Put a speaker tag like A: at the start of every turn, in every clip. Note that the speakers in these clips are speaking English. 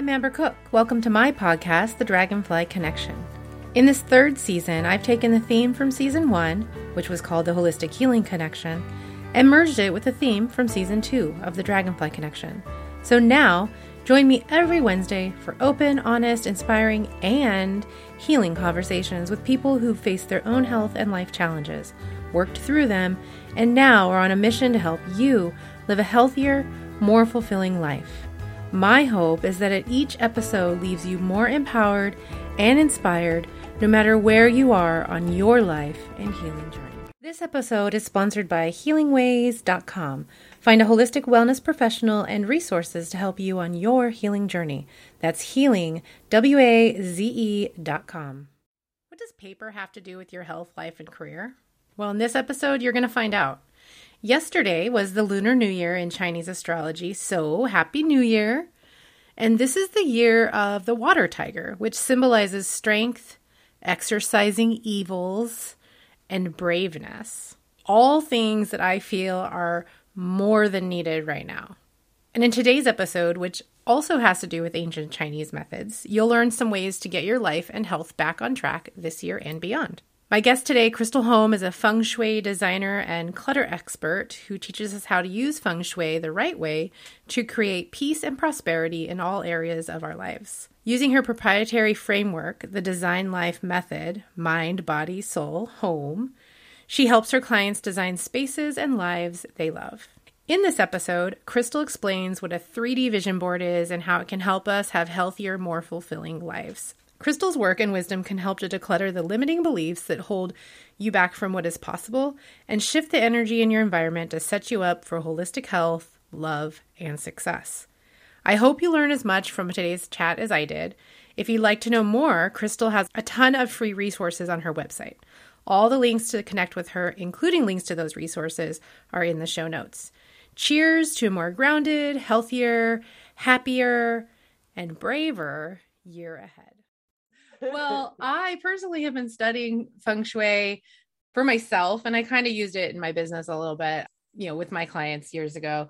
A: I'm Amber Cook. Welcome to my podcast, The Dragonfly Connection. In this third season, I've taken the theme from season one, which was called The Holistic Healing Connection, and merged it with the theme from season two of The Dragonfly Connection. So now, join me every Wednesday for open, honest, inspiring, and healing conversations with people who've faced their own health and life challenges, worked through them, and now are on a mission to help you live a healthier, more fulfilling life. My hope is that each episode leaves you more empowered and inspired no matter where you are on your life and healing journey. This episode is sponsored by HealingWaze.com. Find a holistic wellness professional and resources to help you on your healing journey. That's healing, W A Z E.com. What does paper have to do with your health, life, and career? Well, in this episode, you're going to find out. Yesterday was the Lunar New Year in Chinese astrology, so Happy New Year! And this is the year of the water tiger, which symbolizes strength, exercising evils, and braveness. All things that I feel are more than needed right now. And in today's episode, which also has to do with ancient Chinese methods, you'll learn some ways to get your life and health back on track this year and beyond. My guest today, Krystal Holm, is a feng shui designer and clutter expert who teaches us how to use feng shui the right way to create peace and prosperity in all areas of our lives. Using her proprietary framework, the Design Life Method mind, body, soul, home she helps her clients design spaces and lives they love. In this episode, Krystal explains what a 3D vision board is and how it can help us have healthier, more fulfilling lives. Krystal's work and wisdom can help to declutter the limiting beliefs that hold you back from what is possible and shift the energy in your environment to set you up for holistic health, love, and success. I hope you learn as much from today's chat as I did. If you'd like to know more, Krystal has a ton of free resources on her website. All the links to connect with her, including links to those resources, are in the show notes. Cheers to a more grounded, healthier, happier, and braver year ahead well, I personally have been studying feng shui for myself, and I kind of used it in my business a little bit, you know, with my clients years ago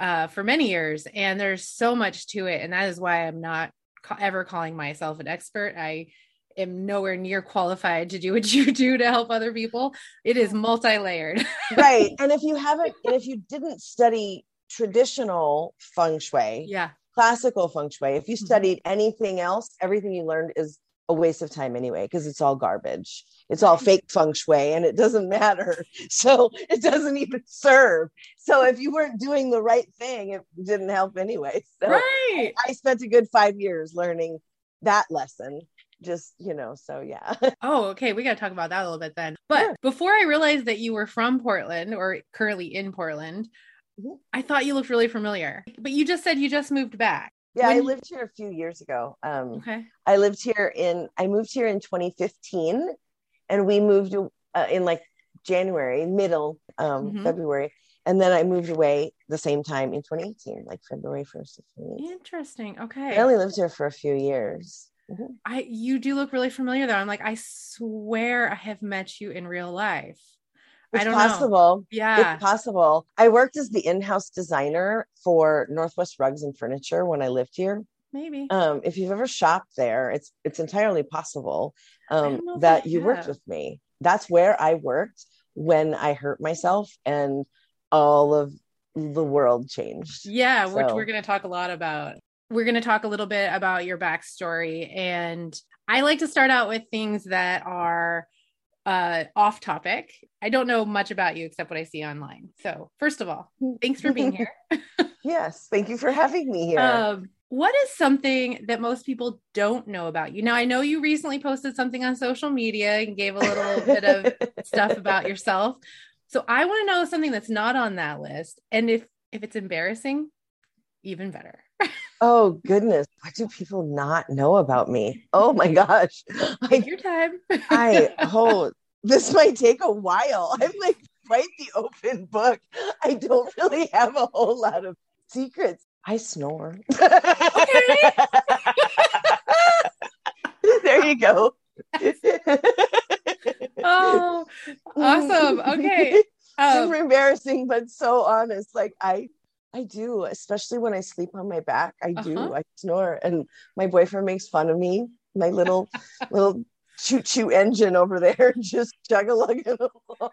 A: uh, for many years. And there's so much to it. And that is why I'm not ca- ever calling myself an expert. I am nowhere near qualified to do what you do to help other people. It is multi layered.
B: right. And if you haven't, and if you didn't study traditional feng shui,
A: yeah,
B: classical feng shui, if you mm-hmm. studied mm-hmm. anything else, everything you learned is a waste of time anyway because it's all garbage. It's all fake feng shui and it doesn't matter. So it doesn't even serve. So if you weren't doing the right thing, it didn't help anyway. So
A: right.
B: I spent a good five years learning that lesson. Just, you know, so yeah.
A: oh, okay. We got to talk about that a little bit then. But before I realized that you were from Portland or currently in Portland, mm-hmm. I thought you looked really familiar. But you just said you just moved back.
B: Yeah, when... I lived here a few years ago. Um, okay. I lived here in, I moved here in 2015 and we moved uh, in like January, middle um, mm-hmm. February. And then I moved away the same time in 2018, like February 1st.
A: Interesting. Okay.
B: I only lived here for a few years.
A: Mm-hmm. I you do look really familiar though. I'm like, I swear I have met you in real life.
B: It's I don't possible. Know.
A: Yeah.
B: It's possible. I worked as the in-house designer for Northwest Rugs and Furniture when I lived here.
A: Maybe.
B: Um, if you've ever shopped there, it's it's entirely possible um, that you have. worked with me. That's where I worked when I hurt myself and all of the world changed.
A: Yeah, so. which we're going to talk a lot about. We're going to talk a little bit about your backstory. And I like to start out with things that are uh, off topic. I don't know much about you except what I see online. So, first of all, thanks for being here.
B: yes, thank you for having me here. Um,
A: what is something that most people don't know about you? Now, I know you recently posted something on social media and gave a little bit of stuff about yourself. So, I want to know something that's not on that list, and if if it's embarrassing, even better.
B: oh goodness, what do people not know about me? Oh my gosh,
A: take your time.
B: I oh this might take a while. I'm like quite the open book. I don't really have a whole lot of secrets. I snore. Okay. there you go.
A: oh, awesome. Okay.
B: Um, Super embarrassing, but so honest. Like I I do, especially when I sleep on my back. I do.
A: Uh-huh.
B: I snore, and my boyfriend makes fun of me. My little little choo choo engine over there, just chug a lugging along.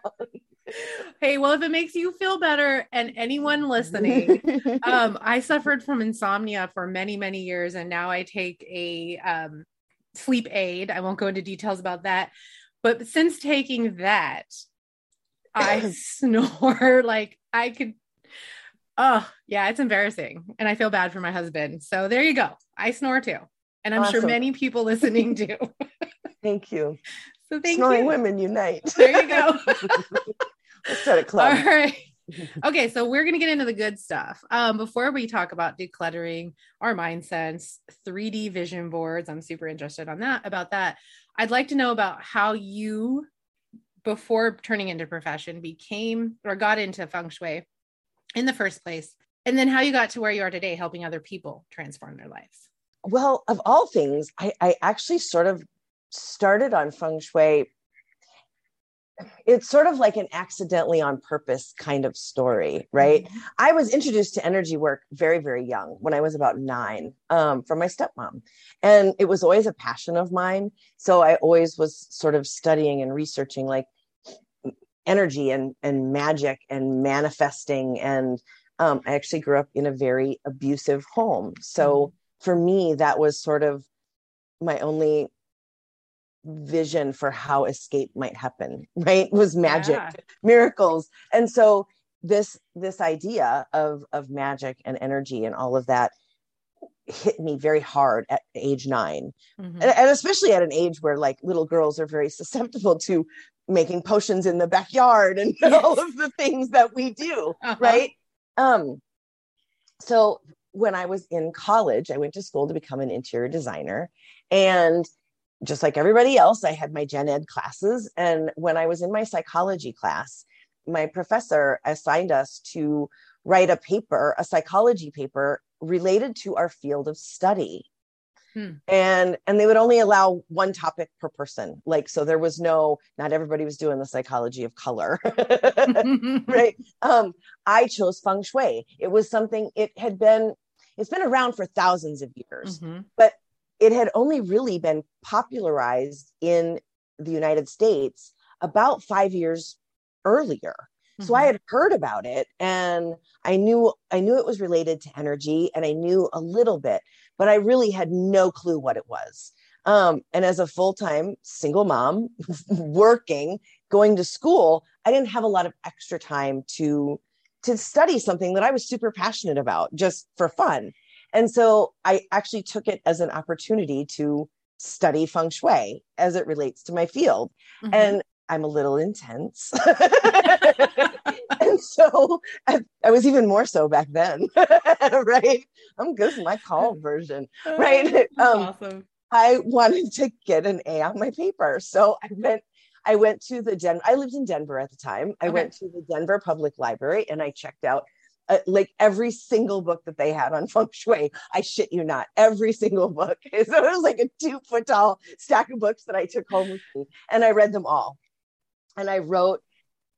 A: Hey, well, if it makes you feel better, and anyone listening, um, I suffered from insomnia for many, many years, and now I take a um, sleep aid. I won't go into details about that, but since taking that, I snore like I could. Oh, yeah, it's embarrassing, and I feel bad for my husband. So there you go. I snore too, and I'm sure many people listening do.
B: Thank you.
A: So thank
B: Snoring
A: you.
B: women unite.
A: There you go.
B: Let's start a
A: All
B: club.
A: right. Okay, so we're gonna get into the good stuff. Um, before we talk about decluttering our mindsets, 3D vision boards, I'm super interested on that about that. I'd like to know about how you, before turning into profession, became or got into feng shui in the first place, and then how you got to where you are today, helping other people transform their lives.
B: Well, of all things, I, I actually sort of started on feng shui. It's sort of like an accidentally on purpose kind of story, right? I was introduced to energy work very, very young when I was about nine um, from my stepmom. And it was always a passion of mine. So I always was sort of studying and researching like energy and, and magic and manifesting. And um, I actually grew up in a very abusive home. So for me, that was sort of my only vision for how escape might happen, right? Was magic
A: Yeah.
B: miracles and so this this idea of of magic and energy and all of that hit me very hard at age 9
A: Mhm.
B: and, and especially at an age where like little girls are very susceptible to making potions in the backyard and all of the things that we do
A: Uh-huh.
B: right um so when i was in college i went to school to become an interior designer. And just like everybody else i had my gen ed classes. And when i was in my psychology class my professor assigned us to write a paper a psychology paper related to our field of study.
A: Hmm.
B: and and they would only allow one topic per person. Like so there was no not everybody was doing the psychology of color. Right? Um i chose feng shui. It was something it had been it's been around for thousands of years
A: Mhm.
B: it had only really been popularized in the united states about five years earlier so i
A: Mhm.
B: had heard about it and i knew i knew it was related to energy and i knew a little bit but i really had no clue what it was um, and as a full-time single mom working going to school i didn't have a lot of extra time to to study something that i was super passionate about just for fun and so i actually took it as an opportunity to study feng shui as it relates to my field
A: Mhm.
B: and I'm a little intense. and so I, I was even more so back then, right? I'm good my call version. right,
A: That's
B: um,
A: awesome.
B: I wanted to get an A on my paper. So I went I went to the Den I lived in Denver at the time. I
A: Okay.
B: went to the Denver Public Library and I checked out uh, like every single book that they had on feng shui. I shit you not, every single book. So it was like a two foot tall stack of books that I took home with me and I read them all. And I wrote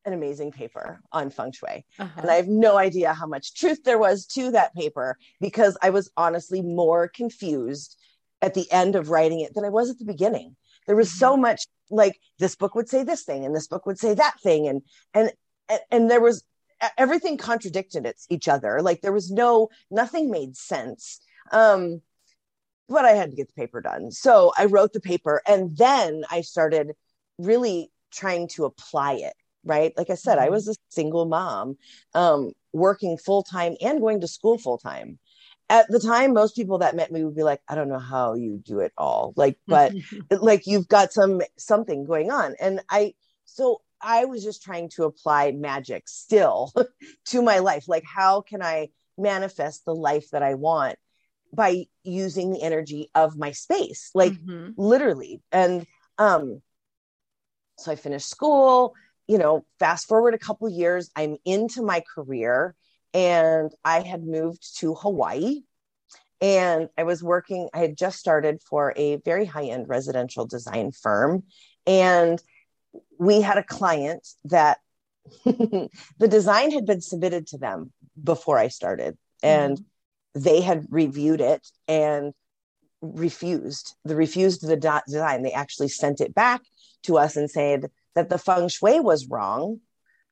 B: an amazing paper on feng shui.
A: Uh-huh.
B: And I have no idea how much truth there was to that paper because I was honestly more confused at the end of writing it than I was at the beginning. There was so much like this book would say this thing and this book would say that thing and and and, there was everything contradicted it, each other. Like there was no nothing made sense. Um but I had to get the paper done. So I wrote the paper and then I started really trying to apply it right like i said i
A: Mhm.
B: was a single mom um, working full time and going to school full time at the time most people that met me would be like i don't know how you do it all. Like but like you've got some something going on. And i so i was just trying to apply magic still to my life. Like how can i manifest the life that i want by using the energy of my space? Like
A: Mhm.
B: literally. And um so i finished school you know fast forward a couple years i'm into my career and i had moved to hawaii and i was working i had just started for a very high end residential design firm and we had a client that the design had been submitted to them before I started, and mm-hmm. they had reviewed it and refused. The refused the design. They actually sent it back to us and said that the feng shui was wrong.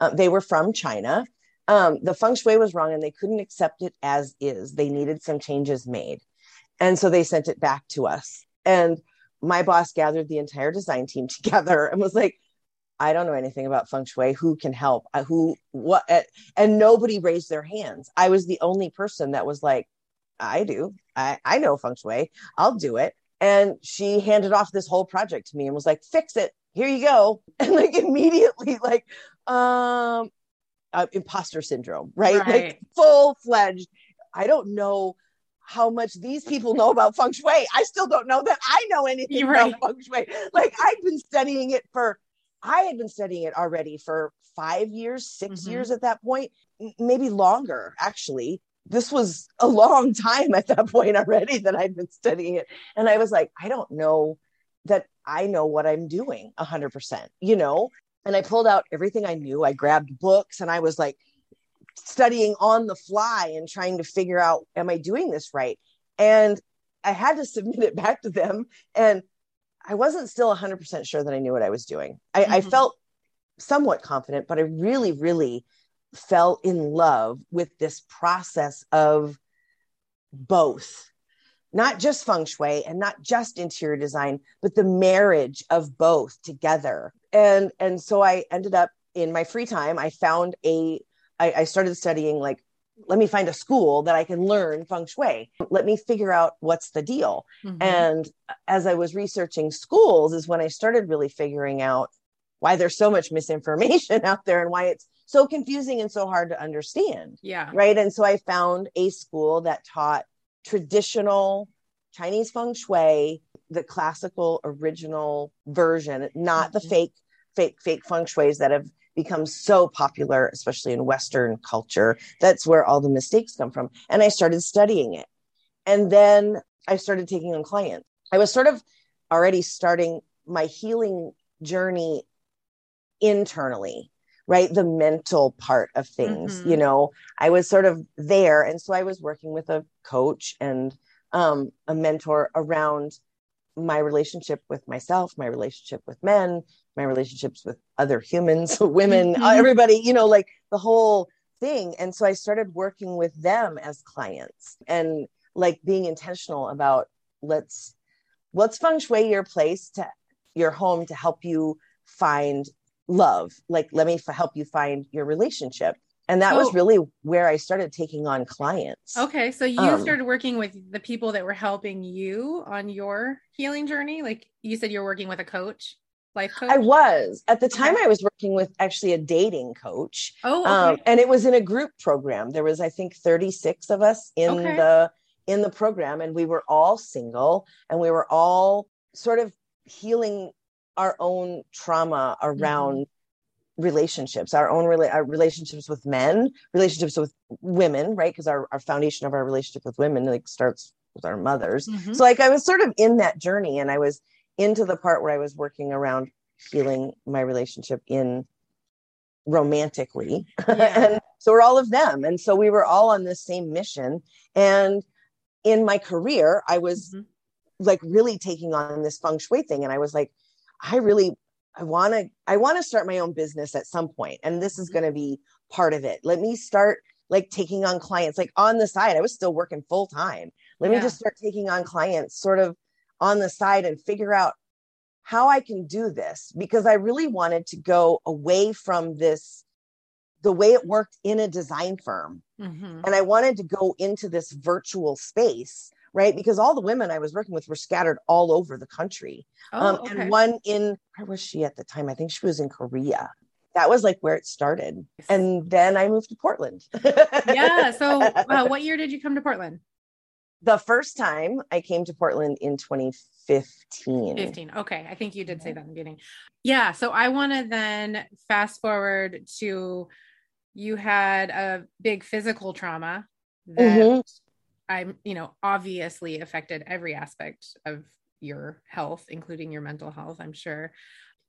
B: Uh, they were from China. Um, the feng shui was wrong, and they couldn't accept it as is. They needed some changes made, and so they sent it back to us. And my boss gathered the entire design team together and was like, I don't know anything about feng shui. Who can help? Uh, who, what? Uh, and nobody raised their hands. I was the only person that was like, I do. I, I know feng shui. I'll do it. And she handed off this whole project to me and was like, fix it. Here you go. And like immediately, like, um, uh, imposter syndrome, right? right. Like full fledged. I don't know how much these people know about feng shui. I still don't know that I know anything right. about feng shui. Like I've been studying it for I had been studying it already for five years, 6 mm-hmm. years at that point, maybe longer, actually. This was a long time at that point already that I'd been studying it. And I was like, I don't know that I know what I'm doing 100%, you know? And I pulled out everything I knew. I grabbed books and I was like studying on the fly and trying to figure out, am I doing this right? And I had to submit it back to them. And I wasn't still 100% sure that I knew what I was doing. I, mm-hmm. I felt somewhat confident, but I really, really fell in love with this process of both not just feng shui and not just interior design but the marriage of both together and and so i ended up in my free time i found a I, I started studying like let me find a school that I can learn feng shui. Let me figure out what's the deal. Mm-hmm. And as I was researching schools, is when I started really figuring out why there's so much misinformation out there and why it's so confusing and so hard to understand.
A: Yeah.
B: Right. And so I found a school that taught traditional Chinese feng shui, the classical original version, not mm-hmm. the fake, fake, fake feng shuis that have become so popular, especially in Western culture. That's where all the mistakes come from. And I started studying it. And then I started taking on clients. I was sort of already starting my healing journey internally, right? The mental part of things, mm-hmm. you know, I was sort of there. And so I was working with a coach and um, a mentor around my relationship with myself, my relationship with men, my relationships with other humans, women, mm-hmm. everybody, you know, like the whole thing. And so I started working with them as clients and like being intentional about let's let's feng shui your place to your home to help you find love. Like let me f- help you find your relationship and that oh. was really where I started taking on clients.
A: Okay, so you um, started working with the people that were helping you on your healing journey. Like you said, you're working with a coach, life coach.
B: I was at the time. Okay. I was working with actually a dating coach.
A: Oh, okay. um,
B: and it was in a group program. There was, I think, 36 of us in okay. the in the program, and we were all single, and we were all sort of healing our own trauma around. Mm-hmm relationships our own rela- our relationships with men relationships with women right because our, our foundation of our relationship with women like starts with our mothers mm-hmm. so like i was sort of in that journey and i was into the part where i was working around healing my relationship in romantically yeah. and so we're all of them and so we were all on this same mission and in my career i was mm-hmm. like really taking on this feng shui thing and i was like i really I want to I want to start my own business at some point and this is mm-hmm. going to be part of it. Let me start like taking on clients like on the side. I was still working full time. Let yeah. me just start taking on clients sort of on the side and figure out how I can do this because I really wanted to go away from this the way it worked in a design firm. Mm-hmm. And I wanted to go into this virtual space right? Because all the women I was working with were scattered all over the country. Oh, um, okay. And one in, where was she at the time? I think she was in Korea. That was like where it started. And then I moved to Portland.
A: yeah. So, uh, what year did you come to Portland?
B: The first time I came to Portland in 2015.
A: 15. Okay. I think you did say that in the beginning. Yeah. So, I want to then fast forward to you had a big physical trauma that mm-hmm. I'm, you know, obviously affected every aspect of your health, including your mental health, I'm sure.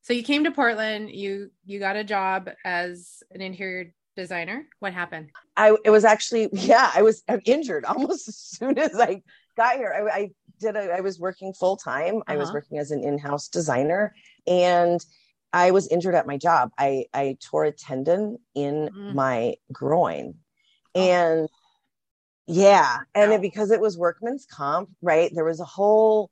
A: So you came to Portland, you you got a job as an interior designer. What happened?
B: I it was actually yeah, I was injured almost as soon as I got here. I, I did a, I was working full time. Uh-huh. I was uh-huh. working as an in-house designer and I was injured at my job. I I tore a tendon in mm. my groin. Oh. And yeah, and wow. it, because it was workman's comp, right? There was a whole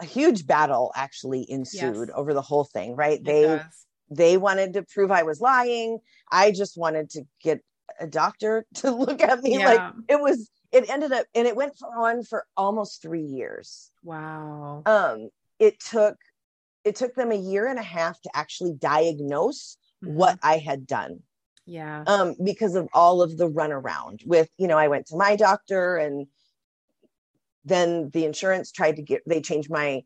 B: a huge battle actually ensued yes. over the whole thing, right? It they does. they wanted to prove I was lying. I just wanted to get a doctor to look at me yeah. like it was it ended up and it went on for almost 3 years.
A: Wow.
B: Um it took it took them a year and a half to actually diagnose mm-hmm. what I had done.
A: Yeah.
B: Um, because of all of the runaround with, you know, I went to my doctor and then the insurance tried to get they changed my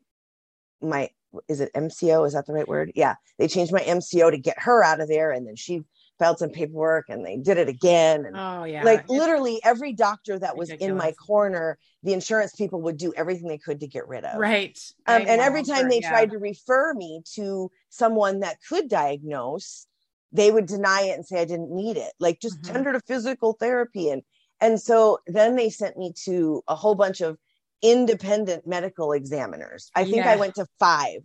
B: my is it MCO? Is that the right word? Yeah. They changed my MCO to get her out of there. And then she filed some paperwork and they did it again. And
A: oh, yeah.
B: Like literally every doctor that was in my corner, the insurance people would do everything they could to get rid of.
A: Right.
B: Um, and every time they yeah. tried to refer me to someone that could diagnose, they would deny it and say I didn't need it. Like just mm-hmm. tender to physical therapy. And and so then they sent me to a whole bunch of independent medical examiners. I think yeah. I went to five,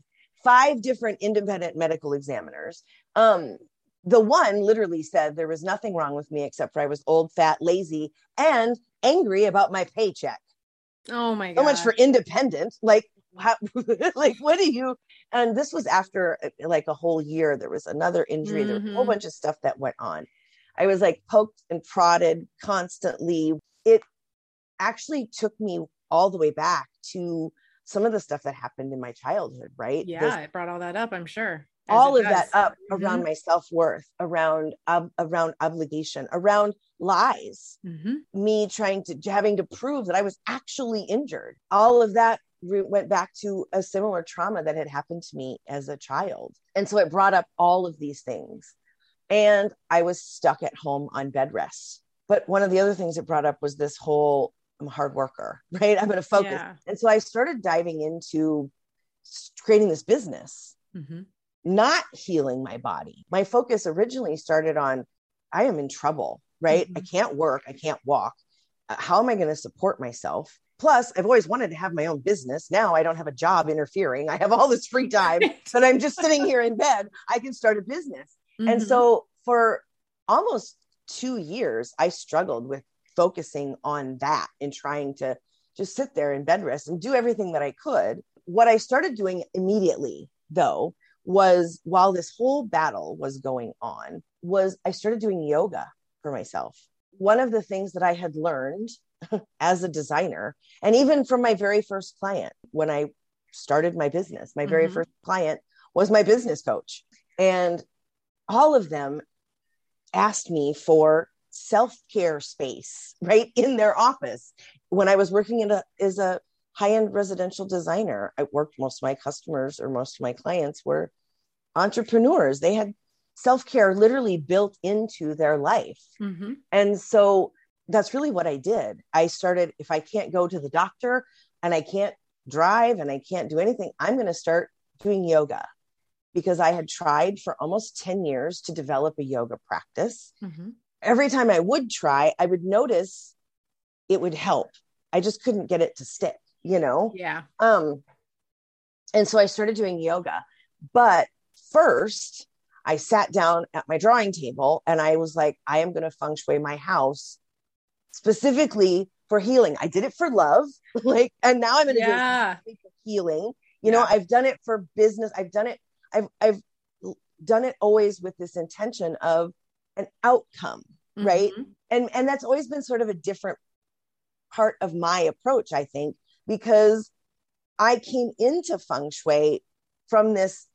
B: five different independent medical examiners. Um, the one literally said there was nothing wrong with me except for I was old, fat, lazy, and angry about my paycheck.
A: Oh my god.
B: So much for independent. Like how, like what do you and this was after uh, like a whole year there was another injury mm-hmm. there was a whole mm-hmm. bunch of stuff that went on i was like poked and prodded constantly it actually took me all the way back to some of the stuff that happened in my childhood right
A: yeah this, it brought all that up i'm sure
B: all of does. that up mm-hmm. around my self-worth around uh, around obligation around lies mm-hmm. me trying to having to prove that i was actually injured all of that re- went back to a similar trauma that had happened to me as a child and so it brought up all of these things and i was stuck at home on bed rest but one of the other things it brought up was this whole i'm a hard worker right i'm going to focus yeah. and so i started diving into creating this business mm-hmm not healing my body. My focus originally started on I am in trouble, right? Mm-hmm. I can't work, I can't walk. Uh, how am I going to support myself? Plus, I've always wanted to have my own business. Now I don't have a job interfering. I have all this free time, but I'm just sitting here in bed. I can start a business. Mm-hmm. And so for almost two years, I struggled with focusing on that and trying to just sit there in bed rest and do everything that I could. What I started doing immediately, though, was while this whole battle was going on was I started doing yoga for myself. One of the things that I had learned as a designer and even from my very first client when I started my business, my very mm-hmm. first client was my business coach. And all of them asked me for self-care space right in their office when I was working in a, as a high-end residential designer. I worked most of my customers or most of my clients were entrepreneurs. They had self care literally built into their life. Mm-hmm. And so that's really what I did. I started, if I can't go to the doctor and I can't drive and I can't do anything, I'm going to start doing yoga because I had tried for almost 10 years to develop a yoga practice. Mm-hmm. Every time I would try, I would notice it would help. I just couldn't get it to stick, you know?
A: Yeah.
B: Um, and so I started doing yoga. But first, I sat down at my drawing table and I was like, I am going to feng shui my house specifically for healing. I did it for love, like, and now I'm going to yeah. do it for healing. You yeah. know, I've done it for business. I've done it. I've I've done it always with this intention of an outcome, mm-hmm. right? And and that's always been sort of a different part of my approach, I think, because I came into feng shui from this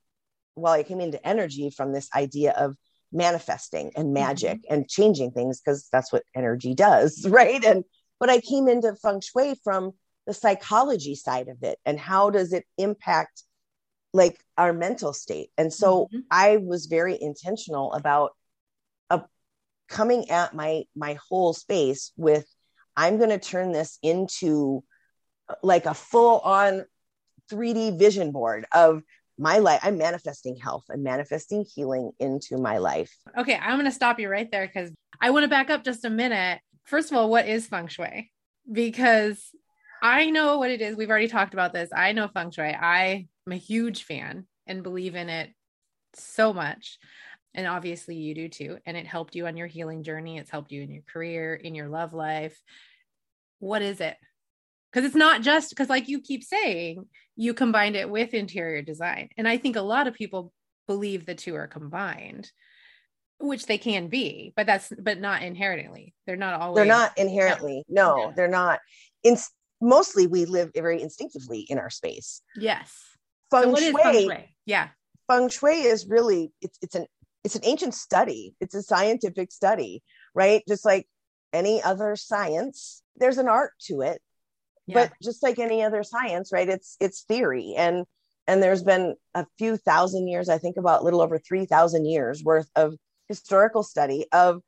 B: well, I came into energy from this idea of manifesting and magic mm-hmm. and changing things because that's what energy does, right? And but I came into feng shui from the psychology side of it and how does it impact like our mental state. And so mm-hmm. I was very intentional about uh, coming at my my whole space with I'm going to turn this into uh, like a full on 3D vision board of my life i'm manifesting health i'm manifesting healing into my life
A: Okay, I'm going to stop you right there because I want to back up just a minute. First of all, what is feng shui? Because I know what it is. We've already talked about this. I know feng shui. I am a huge fan and believe in it so much. And obviously, you do too. And it helped you on your healing journey. It's helped you in your career, in your love life. What is it? Because it's not just because, like you keep saying, you combined it with interior design. And I think a lot of people believe the two are combined which they can be but that's but not inherently. They're not always
B: they're not inherently. No
A: Yeah.
B: they're not. In mostly we live very instinctively in our space.
A: Yes.
B: Feng,
A: so
B: shui,
A: feng shui? Yeah.
B: Feng shui is really it's it's an it's an ancient study. It's a scientific study right? Just like any other science there's an art to it
A: yeah
B: but just like any other science right it's it's theory and and there's been a few thousand years i think about a little over 3000 years worth of historical study of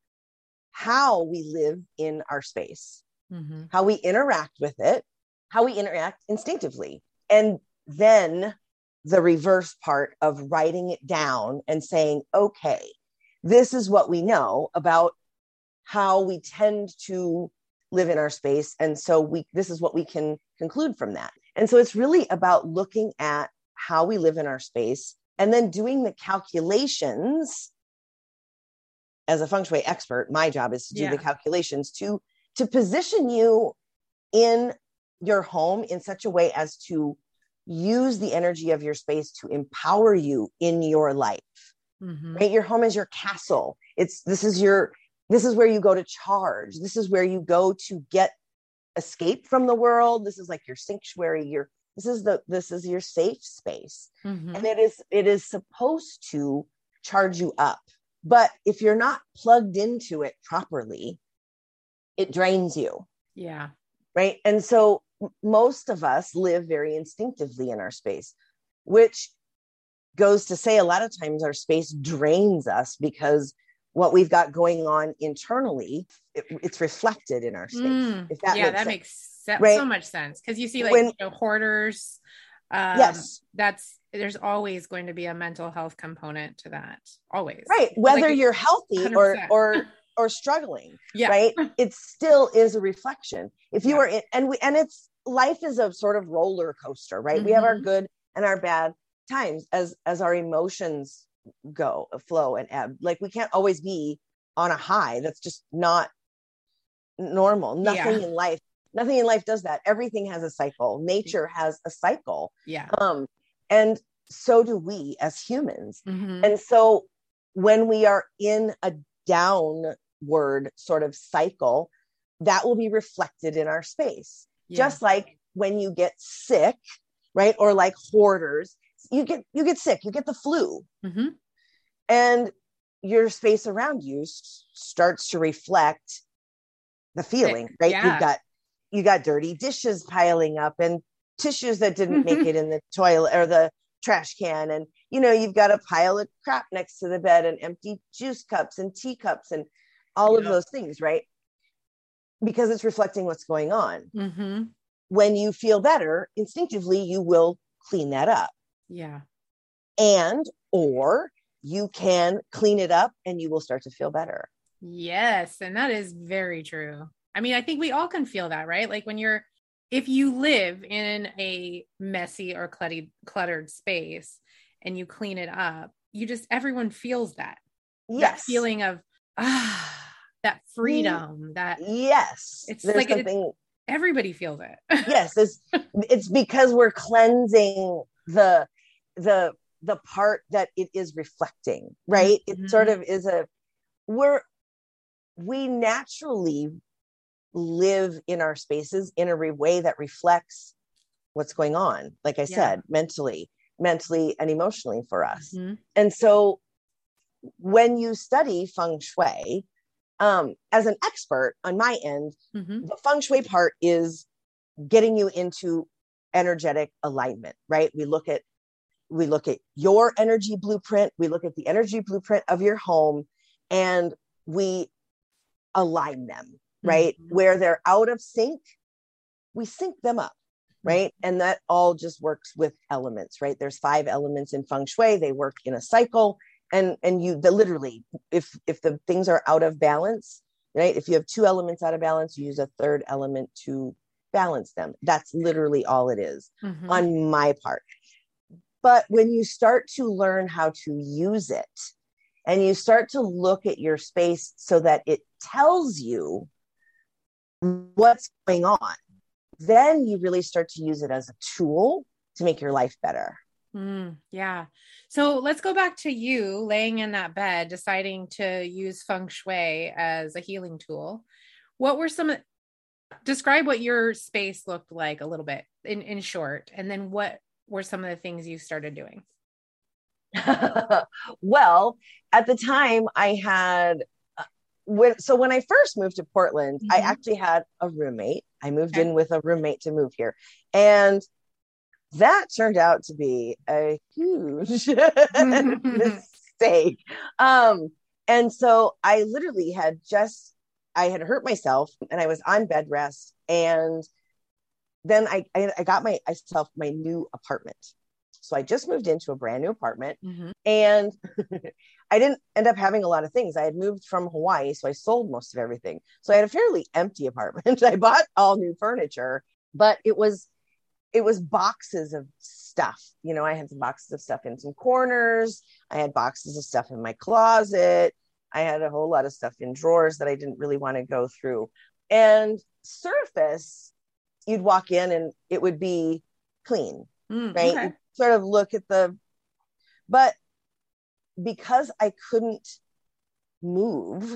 B: how we live in our space
A: Mhm.
B: how we interact with it how we interact instinctively and then the reverse part of writing it down and saying okay this is what we know about how we tend to live in our space. And so we this is what we can conclude from that. And so it's really about looking at how we live in our space and then doing the calculations. As a feng shui expert my job is to do
A: Yeah.
B: the calculations to to position you in your home in such a way as to use the energy of your space to empower you in your life.
A: Mhm.
B: right? Your home is your castle. It's this is your this is where you go to charge. This is where you go to get escape from the world. This is like your sanctuary your this is the this is your safe space.
A: Mhm.
B: and it is it is supposed to charge you up. But if you're not plugged into it properly it drains you.
A: Yeah.
B: Right? And so most of us live very instinctively in our space which goes to say a lot of times our space drains us because what we've got going on internally it- it's reflected in our space
A: Mm,
B: if that
A: yeah
B: makes
A: that
B: sense.
A: makes se-
B: Right.
A: so much sense because you see like
B: When-
A: you know, hoarders um,
B: yes
A: that's there's always going to be a mental health component to that always
B: right whether
A: Like,
B: you're healthy or
A: 100%.
B: or or struggling
A: yeah
B: right it still is a reflection if you
A: Yeah.
B: are in and we and it's life is a sort of roller coaster right we have our
A: Mhm.
B: good and our bad times as as our emotions go flow and ebb like we can't always be on a high that's just not normal nothing
A: Yeah.
B: in life nothing in life does that everything has a cycle nature has a cycle
A: yeah
B: um and so do we as humans
A: Mhm.
B: and so when we are in a downward sort of cycle, that will be reflected in our space.
A: Yeah.
B: Just like when you get sick, right? Or like hoarders, you get you get sick, you get the flu,
A: Mhm.
B: and your space around you s- starts to reflect the feeling, right?
A: yeah.
B: You've got you got dirty dishes piling up and tissues that didn't make it in the toilet or the trash can and you know you've got a pile of crap next to the bed and empty juice cups and teacups and all of those things right because it's reflecting what's going on
A: Mhm.
B: when you feel better instinctively you will clean that up
A: yeah
B: and or you can clean it up and you will start to feel better
A: Yes, and that is very true. I mean, I think we all can feel that, right? Like when you're if you live in a messy or cluttered cluttered space and you clean it up, you just everyone feels that. That
B: yes
A: feeling of ah that freedom that
B: yes
A: It's
B: there's
A: like it-
B: something
A: everybody feels it.
B: yes it's it's because we're cleansing the the the part that it is reflecting right
A: Mhm.
B: it sort of is a we're we naturally live in our spaces in a way that reflects what's going on like i
A: Yeah.
B: said mentally mentally and emotionally for us
A: Mhm.
B: and so when you study feng shui um, as an expert on my end
A: Mhm.
B: the feng shui part is getting you into energetic alignment right we look at we look at your energy blueprint we look at the energy blueprint of your home and we align them right
A: Mhm.
B: where they're out of sync we sync them up right? And that all just works with elements, right? There's five elements in feng shui. They work in a cycle. And and you the literally, if if the things are out of balance, right? If you have two elements out of balance, you use a third element to balance them. That's literally all it is
A: Mhm.
B: on my part. But when you start to learn how to use it and you start to look at your space so that it tells you what's going on, then you really start to use it as a tool to make your life better.
A: Mm, yeah. So let's go back to you laying in that bed, deciding to use feng shui as a healing tool. What were some, describe what your space looked like a little bit in, in short, and then what were some of the things you started doing?
B: well, at the time I had uh, when so when I first moved to Portland, I
A: Mhm.
B: actually had a roommate. I moved
A: Okay.
B: in with a roommate to move here. And that turned out to be a huge mistake. Um and so I literally had just I had hurt myself and I was on bed rest and then I I, I got my myself my new apartment. So I just moved into a brand new apartment
A: Mhm.
B: and I didn't end up having a lot of things. I had moved from Hawaii, so I sold most of everything. So I had a fairly empty apartment. I bought all new furniture, but it was it was boxes of stuff. You know, I had some boxes of stuff in some corners. I had boxes of stuff in my closet. I had a whole lot of stuff in drawers that I didn't really want to go through. And surface, you'd walk in and it would be clean
A: Mm,
B: right?
A: okay.
B: Sort of look at the, but because I couldn't move,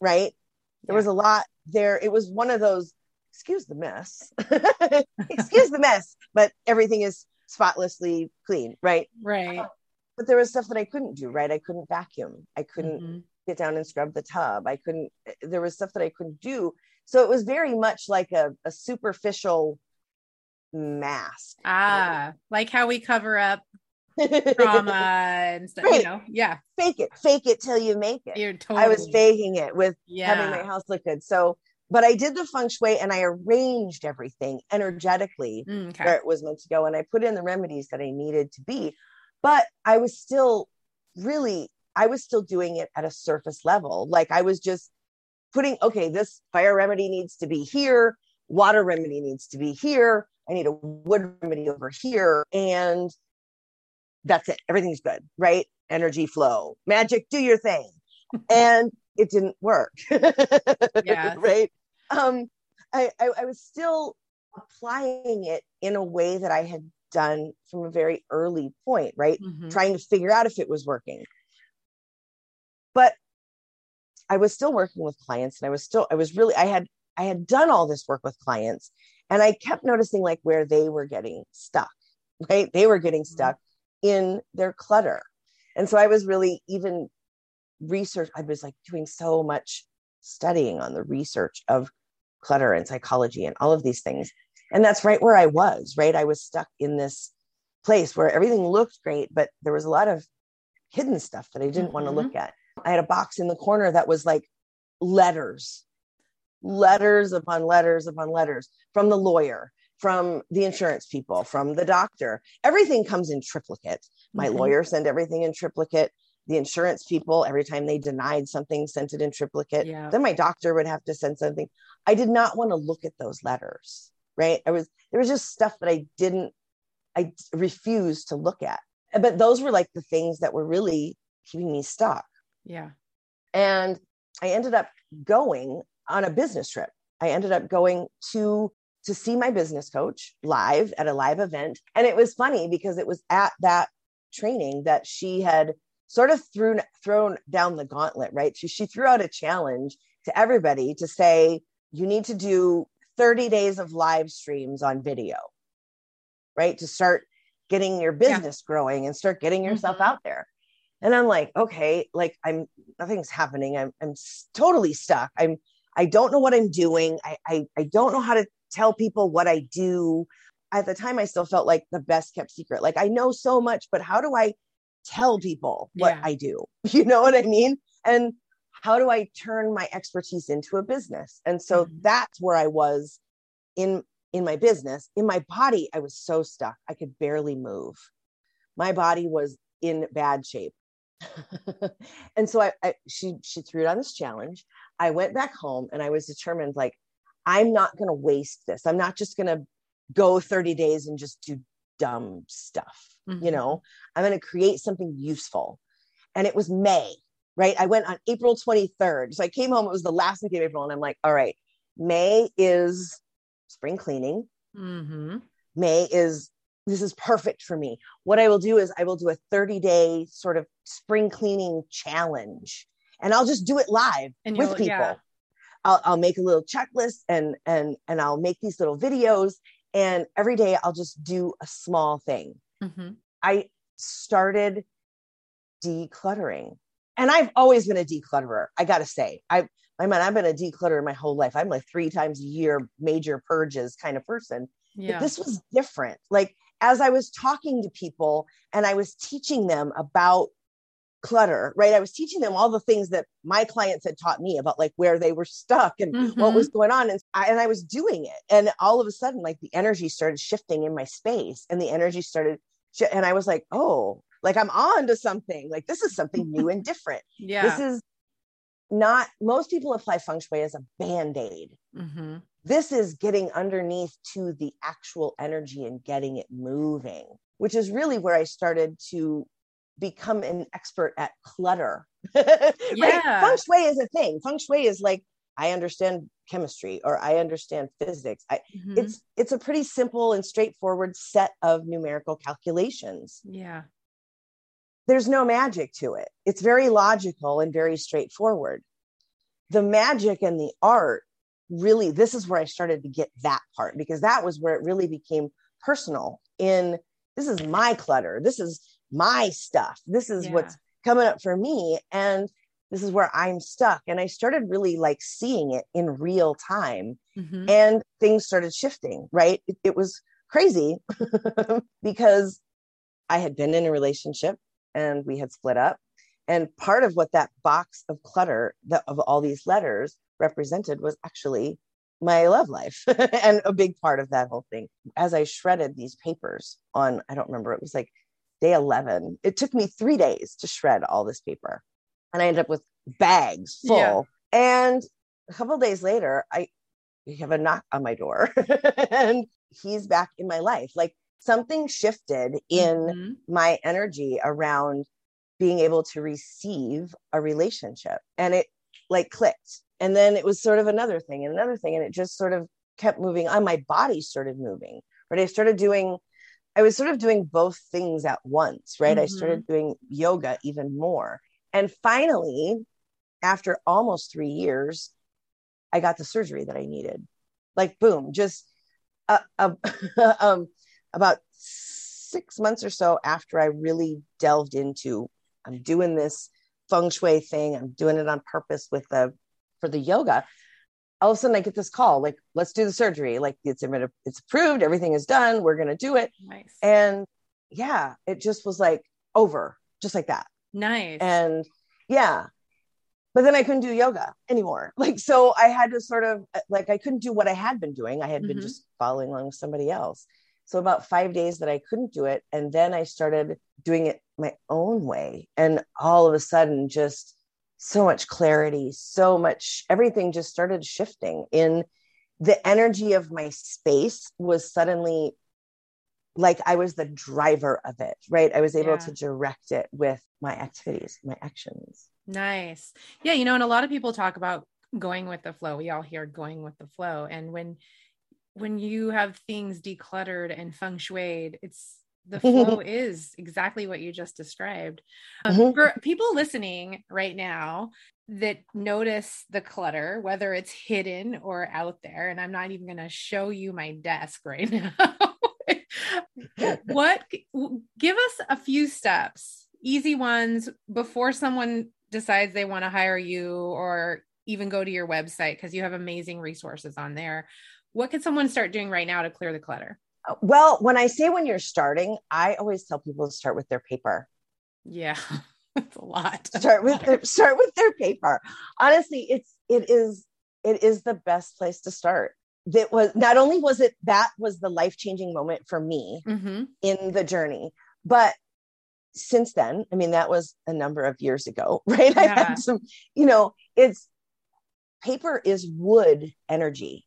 B: right? There was a lot there. It was one of those, excuse the mess, excuse the mess, but everything is spotlessly clean, right?
A: Right.
B: But there was stuff that I couldn't do, right? I couldn't vacuum. I couldn't
A: Mhm.
B: get down and scrub the tub. I couldn't, there was stuff that I couldn't do. So it was very much like a, a superficial mask.
A: Ah, like how we cover up trauma and stuff, you know? Yeah.
B: fake it, fake it till you make it.
A: You're totally,
B: I was faking it with
A: yeah.
B: having my house look good. So, but I did the feng shui and I arranged everything energetically
A: Mm, okay.
B: where it was meant to go. And I put in the remedies that I needed to be. But I was still really, I was still doing it at a surface level. Like I was just putting, okay, this fire remedy needs to be here, water remedy needs to be here. I need a wood remedy over here. And that's it. Everything's good, right? Energy flow, magic, do your thing. and it didn't work.
A: Yeah.
B: right. Um, I, I, I was still applying it in a way that I had done from a very early point, right?
A: Mhm.
B: Trying to figure out if it was working. But I was still working with clients and I was still, I was really, I had, I had done all this work with clients and I kept noticing like where they were getting stuck, right? They were getting mm-hmm. stuck in their clutter. And so I was really even research, I was like doing so much studying on the research of clutter and psychology and all of these things. And that's right where I was, right? I was stuck in this place where everything looked great, but there was a lot of hidden stuff that I didn't want to
A: mm-hmm.
B: look at. I had a box in the corner that was like letters, letters upon letters upon letters from the lawyer, from the insurance people, from the doctor. Everything comes in triplicate. My
A: Mhm.
B: lawyer sent everything in triplicate. The insurance people, every time they denied something, sent it in triplicate.
A: Yeah.
B: Then my doctor would have to send something. I did not want to look at those letters, right? I was, there was just stuff that I didn't, I refused to look at. But those were like the things that were really keeping me stuck.
A: Yeah.
B: And I ended up going on a business trip. I ended up going to to see my business coach live at a live event. And it was funny because it was at that training that she had sort of thrown thrown down the gauntlet, right? She, she threw out a challenge to everybody to say, you need to do 30 days of live streams on video, right? To start getting your business growing and start getting yourself
A: Mhm.
B: out there. And I'm like, okay, like I'm nothing's happening. I'm I'm totally stuck. I'm I don't know what I'm doing. I, I I don't know how to tell people what I do. At the time, I still felt like the best kept secret. Like I know so much, but how do I tell people what
A: Yeah.
B: I do? You know what I mean? And how do I turn my expertise into a business? And so
A: Mhm.
B: that's where I was in in my business. In my body, I was so stuck. I could barely move. My body was in bad shape. and so I, I she she threw it on this challenge. I went back home and I was determined like I'm not going to waste this. I'm not just going to go 30 days and just do dumb stuff. Mm-hmm. You know, I'm going to create something useful. And it was May, right? I went on April 23rd. So I came home, it was the last week of April. And I'm like, all right, May is spring cleaning. Mm-hmm. May is this is perfect for me. What I will do is I will do a 30 day sort of spring cleaning challenge and I'll just do it live and with people. Yeah. I'll, I'll make a little checklist and and and I'll make these little videos and every day I'll just do a small thing. Mm-hmm. I started decluttering and I've always been a declutterer. I got to say, I I mean, I've been a declutterer my whole life. I'm like three times a year major purges kind of person. Yeah. But this was different. Like as I was talking to people and I was teaching them about clutter, right? I was teaching them all the things that my clients had taught me about like where they were stuck and mm-hmm. what was going on. And I, and I was doing it. And all of a sudden, like the energy started shifting in my space and the energy started, and I was like, oh, like I'm on to something. Like this is something new and different.
A: Yeah.
B: This is not, most people apply feng shui as a band aid. Mm-hmm. This is getting underneath to the actual energy and getting it moving, which is really where I started to become an expert at clutter. yeah. right? Feng shui is a thing. Feng shui is like I understand chemistry or I understand physics. I, mm-hmm. It's it's a pretty simple and straightforward set of numerical calculations.
A: Yeah.
B: There's no magic to it. It's very logical and very straightforward. The magic and the art really this is where I started to get that part because that was where it really became personal in this is my clutter. This is my stuff. This is yeah. what's coming up for me. And this is where I'm stuck. And I started really like seeing it in real time. Mm-hmm. And things started shifting, right? It, it was crazy because I had been in a relationship and we had split up. And part of what that box of clutter that of all these letters represented was actually my love life and a big part of that whole thing. As I shredded these papers on, I don't remember, it was like day 11. It took me three days to shred all this paper. And I ended up with bags full. Yeah. And a couple days later, I have a knock on my door and he's back in my life. Like something shifted in mm-hmm. my energy around being able to receive a relationship. And it like clicked. And then it was sort of another thing and another thing. And it just sort of kept moving on. My body started moving, right? I started doing I was sort of doing both things at once, right? Mm-hmm. I started doing yoga even more. And finally, after almost three years, I got the surgery that I needed. Like, boom, just uh, uh, um, about six months or so after I really delved into, I'm doing this feng shui thing. I'm doing it on purpose with the for the yoga all of a sudden I get this call, like, let's do the surgery. Like it's it's approved, everything is done, we're gonna do it.
A: Nice.
B: And yeah, it just was like over, just like that.
A: Nice.
B: And yeah. But then I couldn't do yoga anymore. Like so I had to sort of like I couldn't do what I had been doing. I had mm-hmm. been just following along with somebody else. So about 5 days that I couldn't do it and then I started doing it my own way and all of a sudden just so much clarity, so much, everything just started shifting in the energy of my space was suddenly like I was the driver of it, right? I was able yeah. to direct it with my activities, my actions.
A: Nice. Yeah. You know, and a lot of people talk about going with the flow. We all hear going with the flow. And when, when you have things decluttered and feng shuied, it's the flow is exactly what you just described. Um, mm-hmm. For people listening right now that notice the clutter, whether it's hidden or out there, and I'm not even going to show you my desk right now. what give us a few steps, easy ones before someone decides they want to hire you or even go to your website because you have amazing resources on there. What can someone start doing right now to clear the clutter?
B: Well, when I say when you're starting, I always tell people to start with their paper.
A: Yeah. It's a lot.
B: start with their, start with their paper. Honestly, it's it is it is the best place to start. that was not only was it that was the life-changing moment for me
A: Mm-hmm.
B: in the journey, but since then, I mean, that was a number of years ago, right? I
A: Yeah.
B: had some, you know, it's paper is wood energy.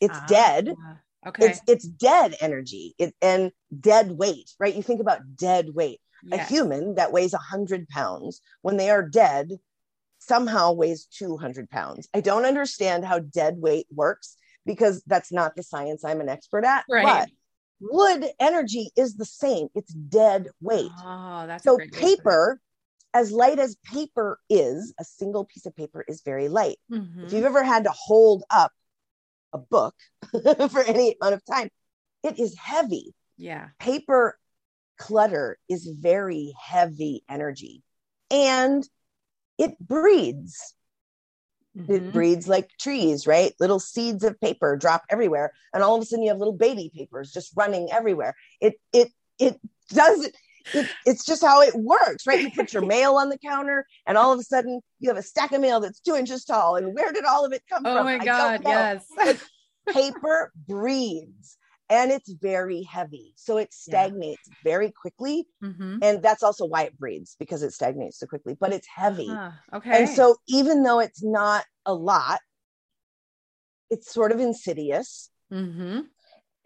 B: It's dead.
A: Ah, Okay.
B: It's it's dead energy. It and dead weight, right? You think about dead weight.
A: Yes.
B: A human that weighs a hundred pounds, when they are dead, somehow weighs 200 pounds. I don't understand how dead weight works because that's not the science I'm an expert at.
A: Right.
B: But wood energy is the same. It's dead weight.
A: Oh, that's
B: So
A: great way to put it.
B: paper, as light as paper is, a single piece of paper is very light.
A: Mhm.
B: If you've ever had to hold up a book for any amount of time, it is heavy.
A: Yeah.
B: Paper clutter is very heavy energy and it breeds. It
A: Mhm.
B: breeds like trees, right? Little seeds of paper drop everywhere, and all of a sudden you have little baby papers just running everywhere. It it it does it. it it's just how it works, right? You put your mail on the counter, and all of a sudden you have a stack of mail that's two inches tall. And where did all of it come
A: Oh
B: from? Oh my
A: God. Yes.
B: Paper breeds, and it's very heavy, so it
A: Yeah.
B: stagnates very quickly,
A: hmm
B: and that's also why it breeds because it stagnates so quickly. But it's heavy.
A: okay.
B: And so, even though it's not a lot, it's sort of insidious.
A: hmm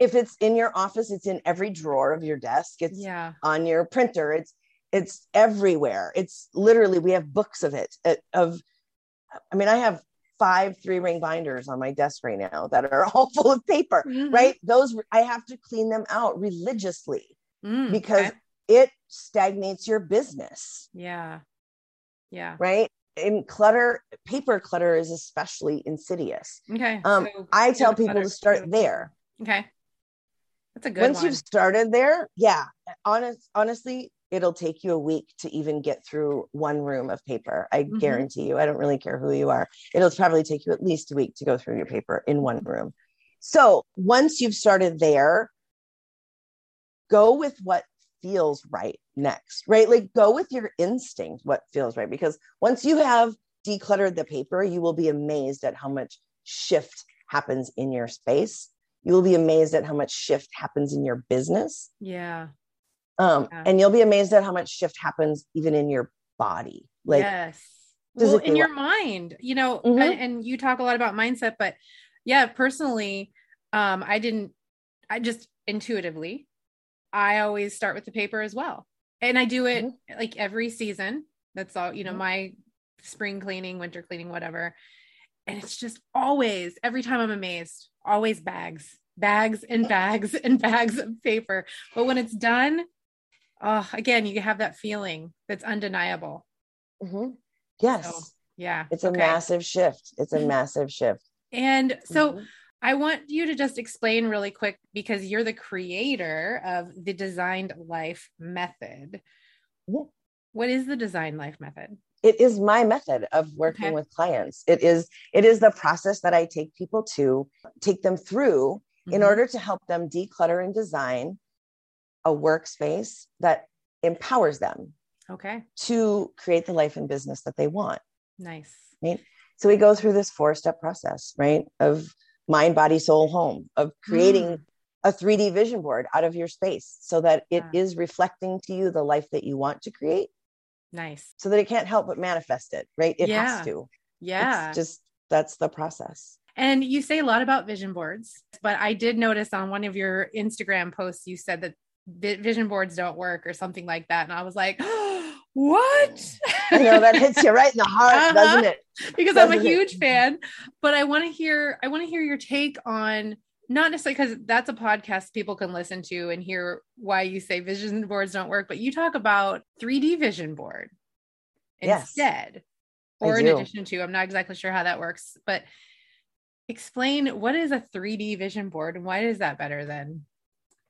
B: If it's in your office, it's in every drawer of your desk. It's
A: Yeah.
B: on your printer. It's it's everywhere. It's literally we have books of it. uh, Of, I mean, I have five three ring binders on my desk right now that are all full of paper.
A: Mhm.
B: Right? Those I have to clean them out religiously
A: Mm,
B: because
A: okay.
B: it stagnates your business.
A: yeah. Yeah.
B: Right? And clutter, paper clutter is especially insidious.
A: Okay.
B: Um,
A: so
B: I tell people
A: clutter,
B: to start there.
A: Okay. That's a good
B: Once
A: one.
B: you've started there, yeah, honest, honestly, it'll take you a week to even get through one room of paper. I
A: Mhm.
B: guarantee you. I don't really care who you are. It'll probably take you at least a week to go through your paper in one room. So once you've started there, go with what feels right next, right? Like go with your instinct, what feels right. Because once you have decluttered the paper, you will be amazed at how much shift happens in your space. You will be amazed at how much shift happens in your business.
A: Yeah.
B: Um,
A: Yeah.
B: And you'll be amazed at how much shift happens even in your body. Like,
A: yes. Well, in your mind, you know,
B: Mhm.
A: and, and you talk a lot about mindset, but yeah, personally, um, I didn't, I just intuitively, I always start with the paper as well. And I do it like every season. That's all, you know,
B: Mhm.
A: my spring cleaning, winter cleaning, whatever. And it's just always, every time I'm amazed, always bags, bags and bags and bags of paper. But when it's done, oh, again, you have that feeling that's undeniable.
B: mhm. yes,
A: So, Yeah.
B: it's a
A: okay.
B: massive shift. It's a massive shift.
A: And so
B: Mhm.
A: I want you to just explain really quick because you're the creator of the designed life method.
B: Yeah.
A: What is the design life method?
B: It is my method of working
A: Okay.
B: with clients. It is it is the process that I take people to take them through in
A: Mhm.
B: order to help them declutter and design a workspace that empowers them
A: Okay.
B: to create the life and business that they want.
A: Nice.
B: right So we go through this four step process, right? Of mind, body, soul, home, of creating
A: Mm.
B: a 3D vision board out of your space so that it
A: Yeah.
B: is reflecting to you the life that you want to create
A: Nice.
B: so that it can't help but manifest it, right? It
A: Yeah.
B: has to.
A: Yeah.
B: It's just that's the process.
A: and you say a lot about vision boards, but I did notice on one of your Instagram posts, you said that vision boards don't work or something like that. And I was like, what?
B: I know that hits you right in the heart,
A: Uh-huh.
B: doesn't it?
A: because I'm a
B: Doesn't it?
A: huge fan. But I want to hear I want to hear your take on not necessarily because that's a podcast people can listen to and hear why you say vision boards don't work, but you talk about 3D vision board
B: Yes.
A: instead, or in addition to. I'm not exactly sure how that works, but explain what is a 3D vision board and why is that better than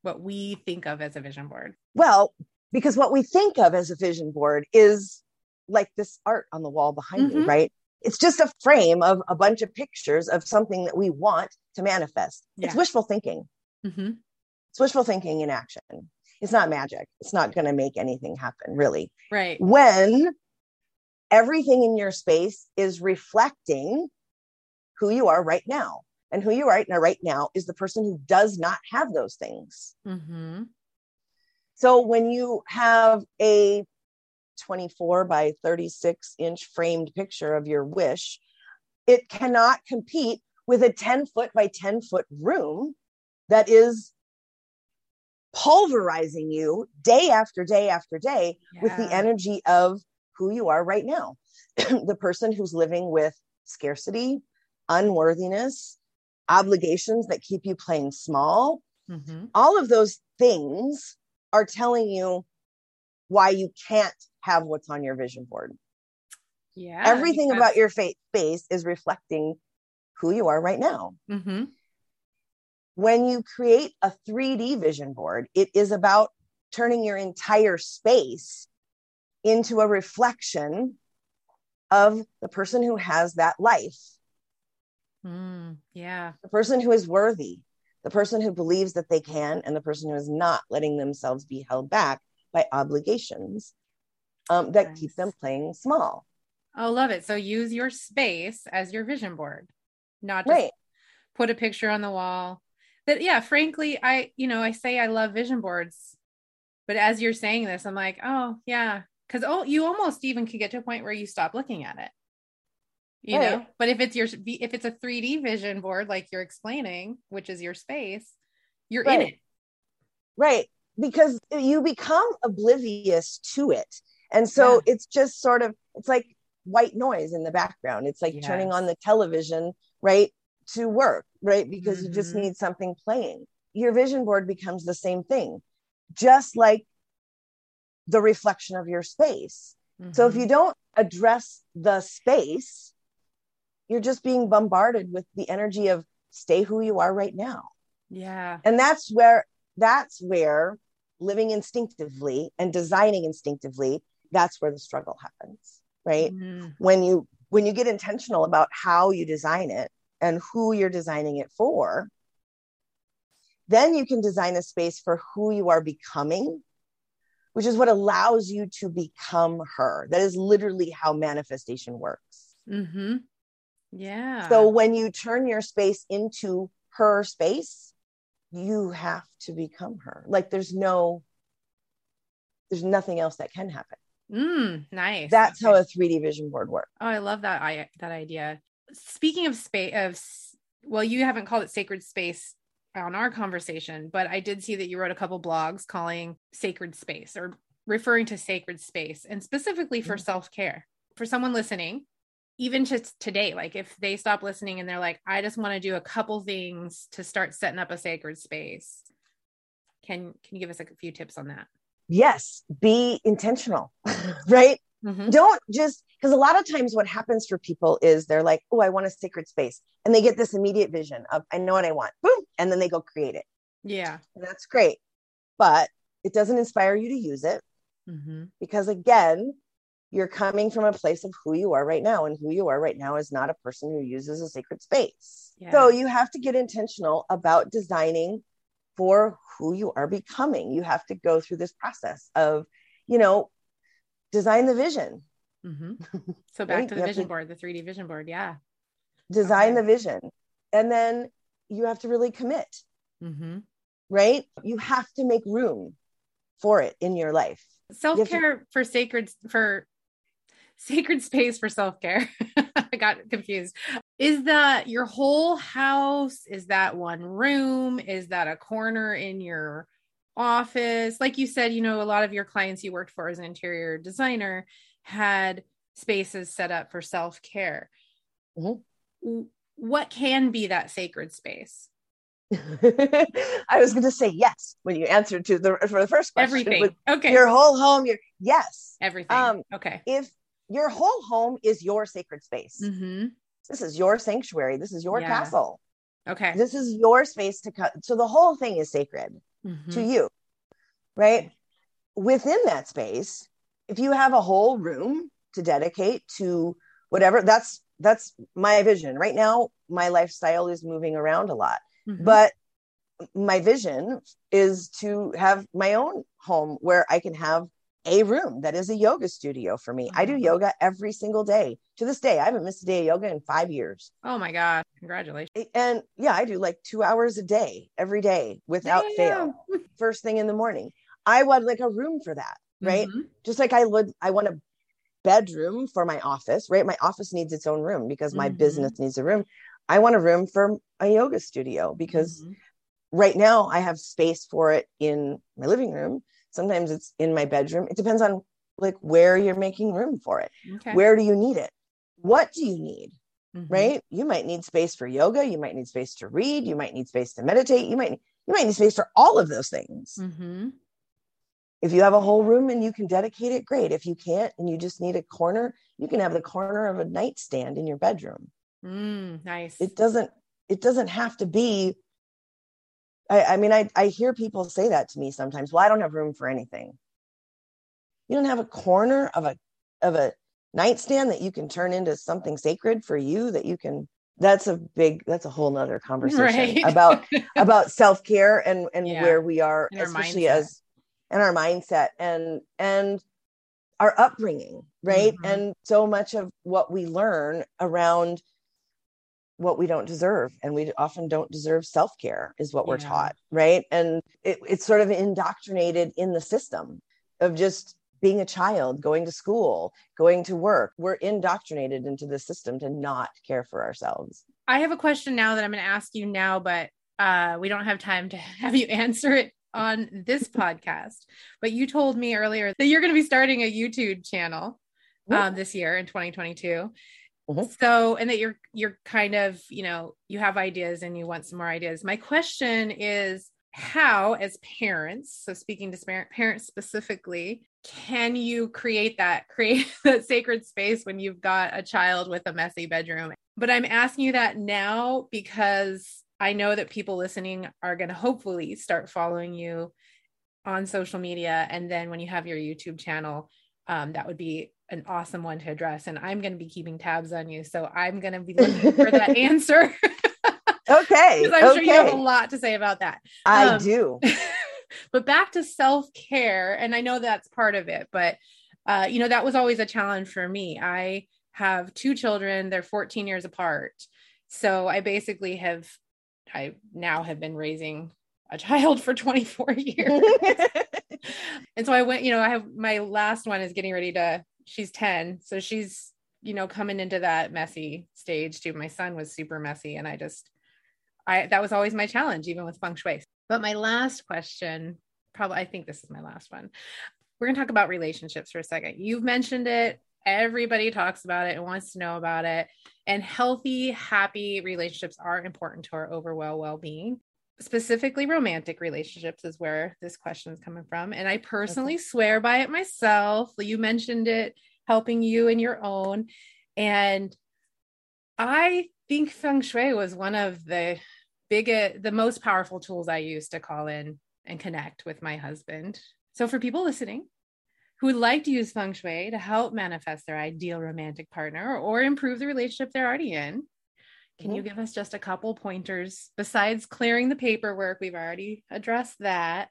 A: what we think of as a vision board?
B: Well, because what we think of as a vision board is like this art on the wall behind me,
A: Mhm.
B: right? It's just a frame of a bunch of pictures of something that we want to manifest. It's wishful thinking.
A: Mm-hmm.
B: It's wishful thinking in action. It's not magic. It's not going to make anything happen, really.
A: Right.
B: When everything in your space is reflecting who you are right now. And who you are right now, right now is the person who does not have those things.
A: Mm-hmm.
B: So when you have a 24 by 36 inch framed picture of your wish, it cannot compete with a 10 foot by 10 foot room that is pulverizing you day after day after day yeah. with the energy of who you are right now. the person who's living with scarcity, unworthiness, obligations that keep you playing small. Mm-hmm. All of those things are telling you why you can't have what's on your vision board.
A: Yeah.
B: Everything about your face is reflecting who you are right now.
A: Mm-hmm.
B: When you create a 3D vision board, it is about turning your entire space into a reflection of the person who has that life.
A: Mm, yeah.
B: The person who is worthy, the person who believes that they can, and the person who is not letting themselves be held back by obligations um, that nice. keep them playing small.
A: Oh, love it. So use your space as your vision board, not just right. put a picture on the wall. That, yeah, frankly, I, you know, I say I love vision boards, but as you're saying this, I'm like, oh, yeah. Cause oh, you almost even could get to a point where you stop looking at it you right. know but if it's your if it's a 3d vision board like you're explaining which is your space you're
B: right.
A: in it
B: right because you become oblivious to it and so yeah. it's just sort of it's like white noise in the background it's like yes. turning on the television right to work right because mm-hmm. you just mm-hmm. need something playing your vision board becomes the same thing just like the reflection of your space mm-hmm. so if mm-hmm. you don't address the space you're just being bombarded with the energy of stay who you are right now
A: yeah
B: and that's where that's where living instinctively and designing instinctively that's where the struggle happens right mm-hmm. when you when you get intentional about how you design it and who you're designing it for then you can design a space for who you are becoming which is what allows you to become her that is literally how manifestation works
A: mm-hmm. Yeah.
B: So when you turn your space into her space, you have to become her. Like there's no, there's nothing else that can happen.
A: Mm, nice.
B: That's how a 3D vision board works.
A: Oh, I love that. I that idea. Speaking of space, of well, you haven't called it sacred space on our conversation, but I did see that you wrote a couple blogs calling sacred space or referring to sacred space, and specifically for mm-hmm. self care. For someone listening even just today like if they stop listening and they're like i just want to do a couple things to start setting up a sacred space can can you give us like a few tips on that
B: yes be intentional right mm-hmm. don't just because a lot of times what happens for people is they're like oh i want a sacred space and they get this immediate vision of i know what i want boom and then they go create it
A: yeah
B: and that's great but it doesn't inspire you to use it
A: mm-hmm.
B: because again you're coming from a place of who you are right now and who you are right now is not a person who uses a sacred space yeah. so you have to get intentional about designing for who you are becoming. You have to go through this process of you know design the vision.
A: Mm-hmm. so back right? to the vision to board the 3d vision board. Yeah.
B: Design okay. the vision. And then you have to really commit.
A: Mm-hmm.
B: right? You have to make room for it in your life.
A: Self-care to- for sacred for sacred space for self-care. I got confused is that your whole house is that one room is that a corner in your office like you said you know a lot of your clients you worked for as an interior designer had spaces set up for self-care
B: mm-hmm.
A: what can be that sacred space
B: I was going to say yes when you answered to the for the first question.
A: Everything. Okay.
B: Your whole home. Your yes.
A: Everything. Um, okay.
B: If your whole home is your sacred space.
A: Mm-hmm.
B: This is your sanctuary. This is your yeah. castle.
A: Okay.
B: This is your space to cut. So the whole thing is sacred mm-hmm. to you, right? Within that space, if you have a whole room to dedicate to whatever, that's that's my vision. Right now, my lifestyle is moving around a lot, mm-hmm. but my vision is to have my own home where I can have a room that is a yoga studio for me. I do
A: Mhm.
B: yoga every single day. To this day, I haven't missed a day of yoga in five years.
A: Oh my God. Congratulations.
B: And yeah, I do like two hours a day, every day without fail,
A: Damn.
B: first thing in the morning. I want like a room for that, right?
A: Mhm.
B: Just like I would, I want a bedroom for my office, right? My office needs its own room because my
A: Mhm.
B: business needs a room. I want a room for a yoga studio because
A: Mhm.
B: right now I have space for it in my living room. Sometimes it's in my bedroom. It depends on like where you're making room for it.
A: Okay.
B: Where do you need it? What do you need?
A: Mhm.
B: Right? You might need space for yoga, you might need space to read, you might need space to meditate, you might you might need space for all of those things.
A: Mhm.
B: If you have a whole room and you can dedicate it, great. If you can't and you just need a corner, you can have the corner of a nightstand in your bedroom.
A: Mm, nice.
B: It doesn't it doesn't have to be I, I mean, I, I hear people say that to me sometimes. Well, I don't have room for anything. You don't have a corner of a of a nightstand that you can turn into something sacred for you that you can that's a big that's a whole nother conversation
A: Right.
B: about about self-care and and
A: Yeah.
B: where we are
A: And
B: especially as and our mindset and and our upbringing right
A: Mhm.
B: and so much of what we learn around what we don't deserve and we often don't deserve self-care is what we're taught right? And it, it's sort of indoctrinated in the system of just being a child going to school going to work. We're indoctrinated into the system to not care for ourselves.
A: I have a question now that I'm going to ask you now, but uh, we don't have time to have you answer it on this podcast. But you told me earlier that you're going to be starting a YouTube channel um, this year in 2022.
B: Mhm.
A: So, and that you're you're kind of you know you have ideas and you want some more ideas. My question is how, as parents, so speaking to parents specifically, can you create that create that sacred space when you've got a child with a messy bedroom? But I'm asking you that now because I know that people listening are going to hopefully start following you on social media. And then when you have your YouTube channel, um, that would be an awesome one to address. And I'm going to be keeping tabs on you. So I'm going to be looking for that answer.
B: Okay
A: because I'm sure you have a lot to say about that.
B: i
A: um,
B: do.
A: but back to self-care and i know that's part of it but uh, you know that was always a challenge for me. I have two children. They're 14 years apart. So i basically have i now have been raising a child for 24 years and so i went you know i have my last one is getting ready to she's 10 so she's you know coming into that messy stage too. My son was super messy and i just i that was always my challenge even with feng shui. But my last question probably i think this is my last one. We're going to talk about relationships for a second. You've mentioned it. Everybody talks about it and wants to know about it. And healthy happy relationships are important to our overall well-being specifically romantic relationships is where this question is coming from. And i personally swear by it myself. You mentioned it helping you in your own. And i think feng shui was one of the biggest the most powerful tools i use to call in and connect with my husband. So for people listening who would like to use feng shui to help manifest their ideal romantic partner or improve the relationship they're already in can you give us just a couple pointers besides clearing the paperwork? We've already addressed that,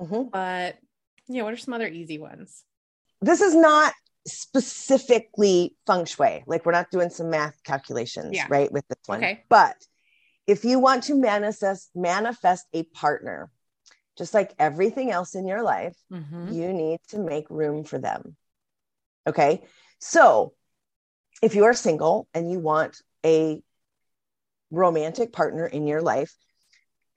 B: Mhm.
A: but yeah, what are some other easy ones?
B: this is not specifically feng shui. Like we're not doing some math calculations,
A: Yeah.
B: right? With this one.
A: Okay.
B: But if you want to manifest manifest a partner, just like everything else in your life,
A: Mhm.
B: you need to make room for them. Okay. So if you are single and you want a romantic partner in your life,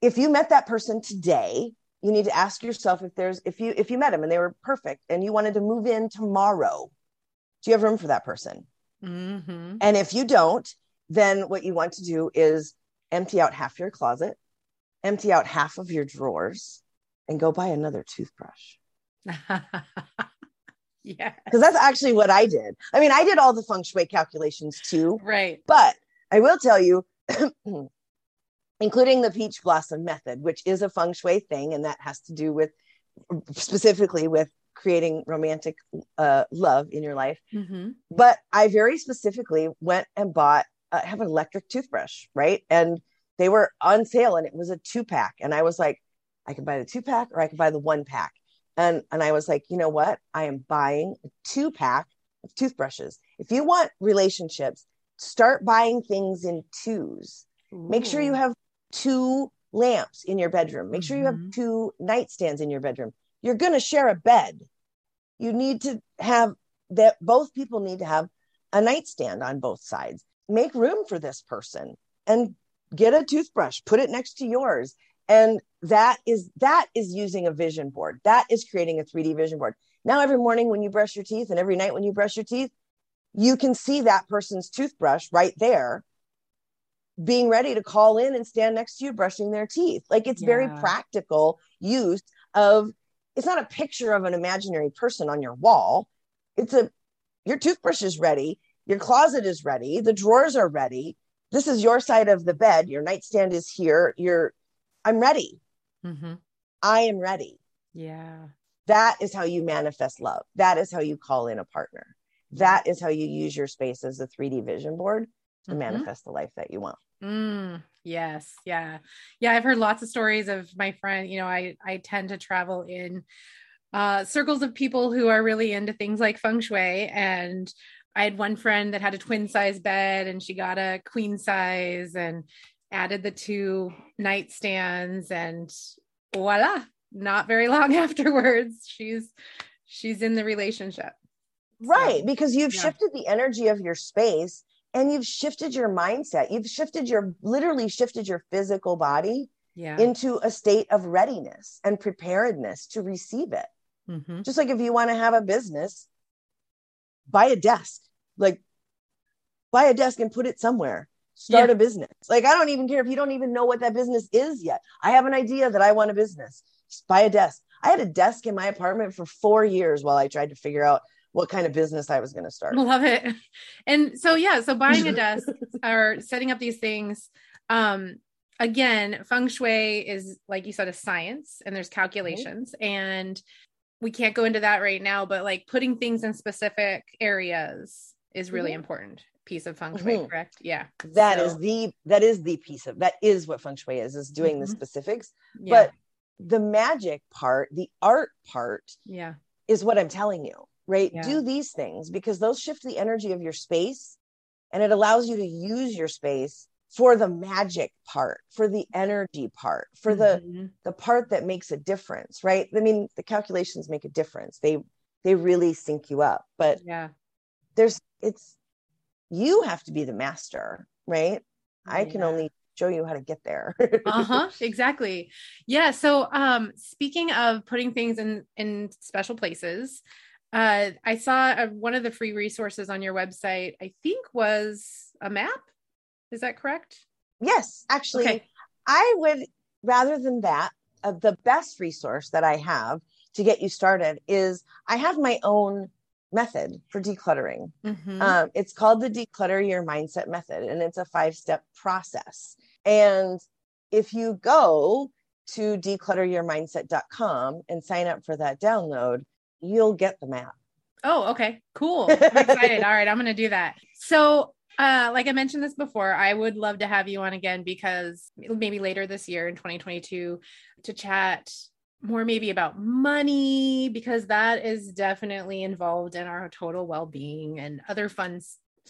B: if you met that person today, you need to ask yourself if there's if you if you met them and they were perfect and you wanted to move in tomorrow, do you have room for that person?
A: Mhm.
B: And if you don't, then what you want to do is empty out half your closet, empty out half of your drawers, and go buy another toothbrush.
A: yeah.
B: Because that's actually what I did. I mean, I did all the feng shui calculations too,
A: Right.
B: but I will tell you, including the peach blossom method, which is a feng shui thing, and that has to do with specifically with creating romantic uh, love in your life.
A: Mhm.
B: but I very specifically went and bought uh, have an electric toothbrush, right? And they were on sale and it was a two pack. And I was like, I can buy the two pack or I could buy the one pack. And and I was like, you know what? I am buying a two pack of toothbrushes. If you want relationships, start buying things in twos. Ooh. Make sure you have two lamps in your bedroom. Make sure you have mm-hmm. two nightstands in your bedroom. You're going to share a bed. You need to have that both people need to have a nightstand on both sides. Make room for this person and get a toothbrush, put it next to yours. And that is that is using a vision board. That is creating a 3D vision board. Now every morning when you brush your teeth and every night when you brush your teeth, you can see that person's toothbrush right there being ready to call in and stand next to you brushing their teeth. Like it's yeah. very practical use of it's not a picture of an imaginary person on your wall. It's a your toothbrush is ready, your closet is ready, the drawers are ready. This is your side of the bed. Your nightstand is here. You're I'm ready. Mm-hmm. I am ready.
A: Yeah.
B: That is how you manifest love. That is how you call in a partner. That is how you use your space as a 3D vision board to mm-hmm. manifest the life that you want.
A: Mm, yes. Yeah. Yeah. I've heard lots of stories of my friend. You know, I, I tend to travel in uh, circles of people who are really into things like feng shui. And I had one friend that had a twin size bed and she got a queen size and added the two nightstands and voila, not very long afterwards, she's she's in the relationship.
B: Right, because you've yeah. shifted the energy of your space and you've shifted your mindset you've shifted your literally shifted your physical body yeah. into a state of readiness and preparedness to receive it mm-hmm. just like if you want to have a business buy a desk like buy a desk and put it somewhere start yeah. a business like i don't even care if you don't even know what that business is yet i have an idea that i want a business just buy a desk i had a desk in my apartment for four years while i tried to figure out what kind of business I was going to start.
A: Love it. And so, yeah, so buying a desk or setting up these things. Um, again, feng shui is, like you said, a science and there's calculations. Mm-hmm. And we can't go into that right now, but like putting things in specific areas is really mm-hmm. important piece of feng shui mm-hmm. correct yeah
B: That so. is the that is the piece of that is what feng shui is is doing mm-hmm. the specifics yeah. but the magic part the art part
A: yeah
B: is what i'm telling you right? Yeah. Do these things because those shift the energy of your space and it allows you to use your space for the magic part, for the energy part, for mm-hmm. the the part that makes a difference, right? I mean, the calculations make a difference. They they really sync you up. But
A: yeah.
B: There's it's you have to be the master, right? I can only show you how to get there.
A: uh-huh, exactly. Yeah, so um speaking of putting things in in special places, uh, I saw a, one of the free resources on your website, I think was a map. Is that correct?
B: Yes, actually, okay. I would rather than that, uh, the best resource that I have to get you started is I have my own method for decluttering. Mm-hmm. Um, it's called the Declutter Your Mindset Method, and it's a five step process. And if you go to declutteryourmindset.com and sign up for that download, you'll get the map.
A: Oh, okay. Cool. I'm excited. All right. I'm going to do that. So, uh, like I mentioned this before, I would love to have you on again because maybe later this year in 2022 to chat more maybe about money because that is definitely involved in our total well-being and other fun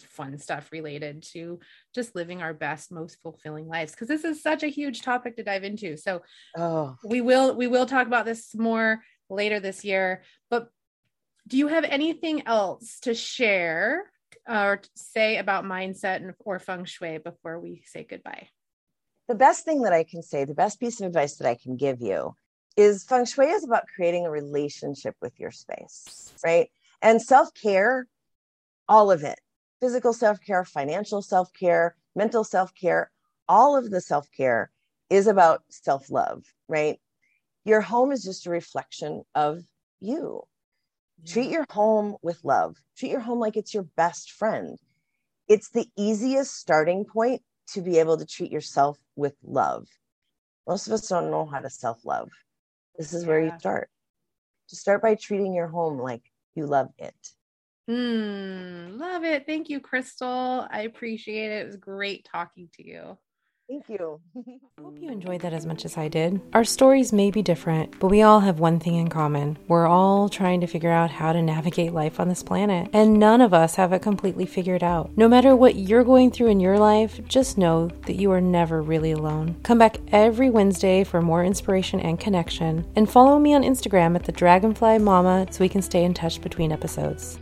A: fun stuff related to just living our best most fulfilling lives because this is such a huge topic to dive into so oh. we will we will talk about this more later this year. But do you have anything else to share uh, or say about mindset and, or feng shui before we say goodbye?
B: The best thing that I can say, the best piece of advice that I can give you is feng shui is about creating a relationship with your space, right? And self care, all of it physical self care, financial self care, mental self care, all of the self care is about self love, right? Your home is just a reflection of you. Yeah. Treat your home with love. Treat your home like it's your best friend. It's the easiest starting point to be able to treat yourself with love. Most of us don't know how to self love. This is yeah. where you start. Just start by treating your home like you love it.
A: Mm, love it. Thank you, Krystal. I appreciate it. It was great talking to you.
B: Thank you.
A: I hope you enjoyed that as much as I did. Our stories may be different, but we all have one thing in common. We're all trying to figure out how to navigate life on this planet, and none of us have it completely figured out. No matter what you're going through in your life, just know that you are never really alone. Come back every Wednesday for more inspiration and connection, and follow me on Instagram at the Dragonfly Mama so we can stay in touch between episodes.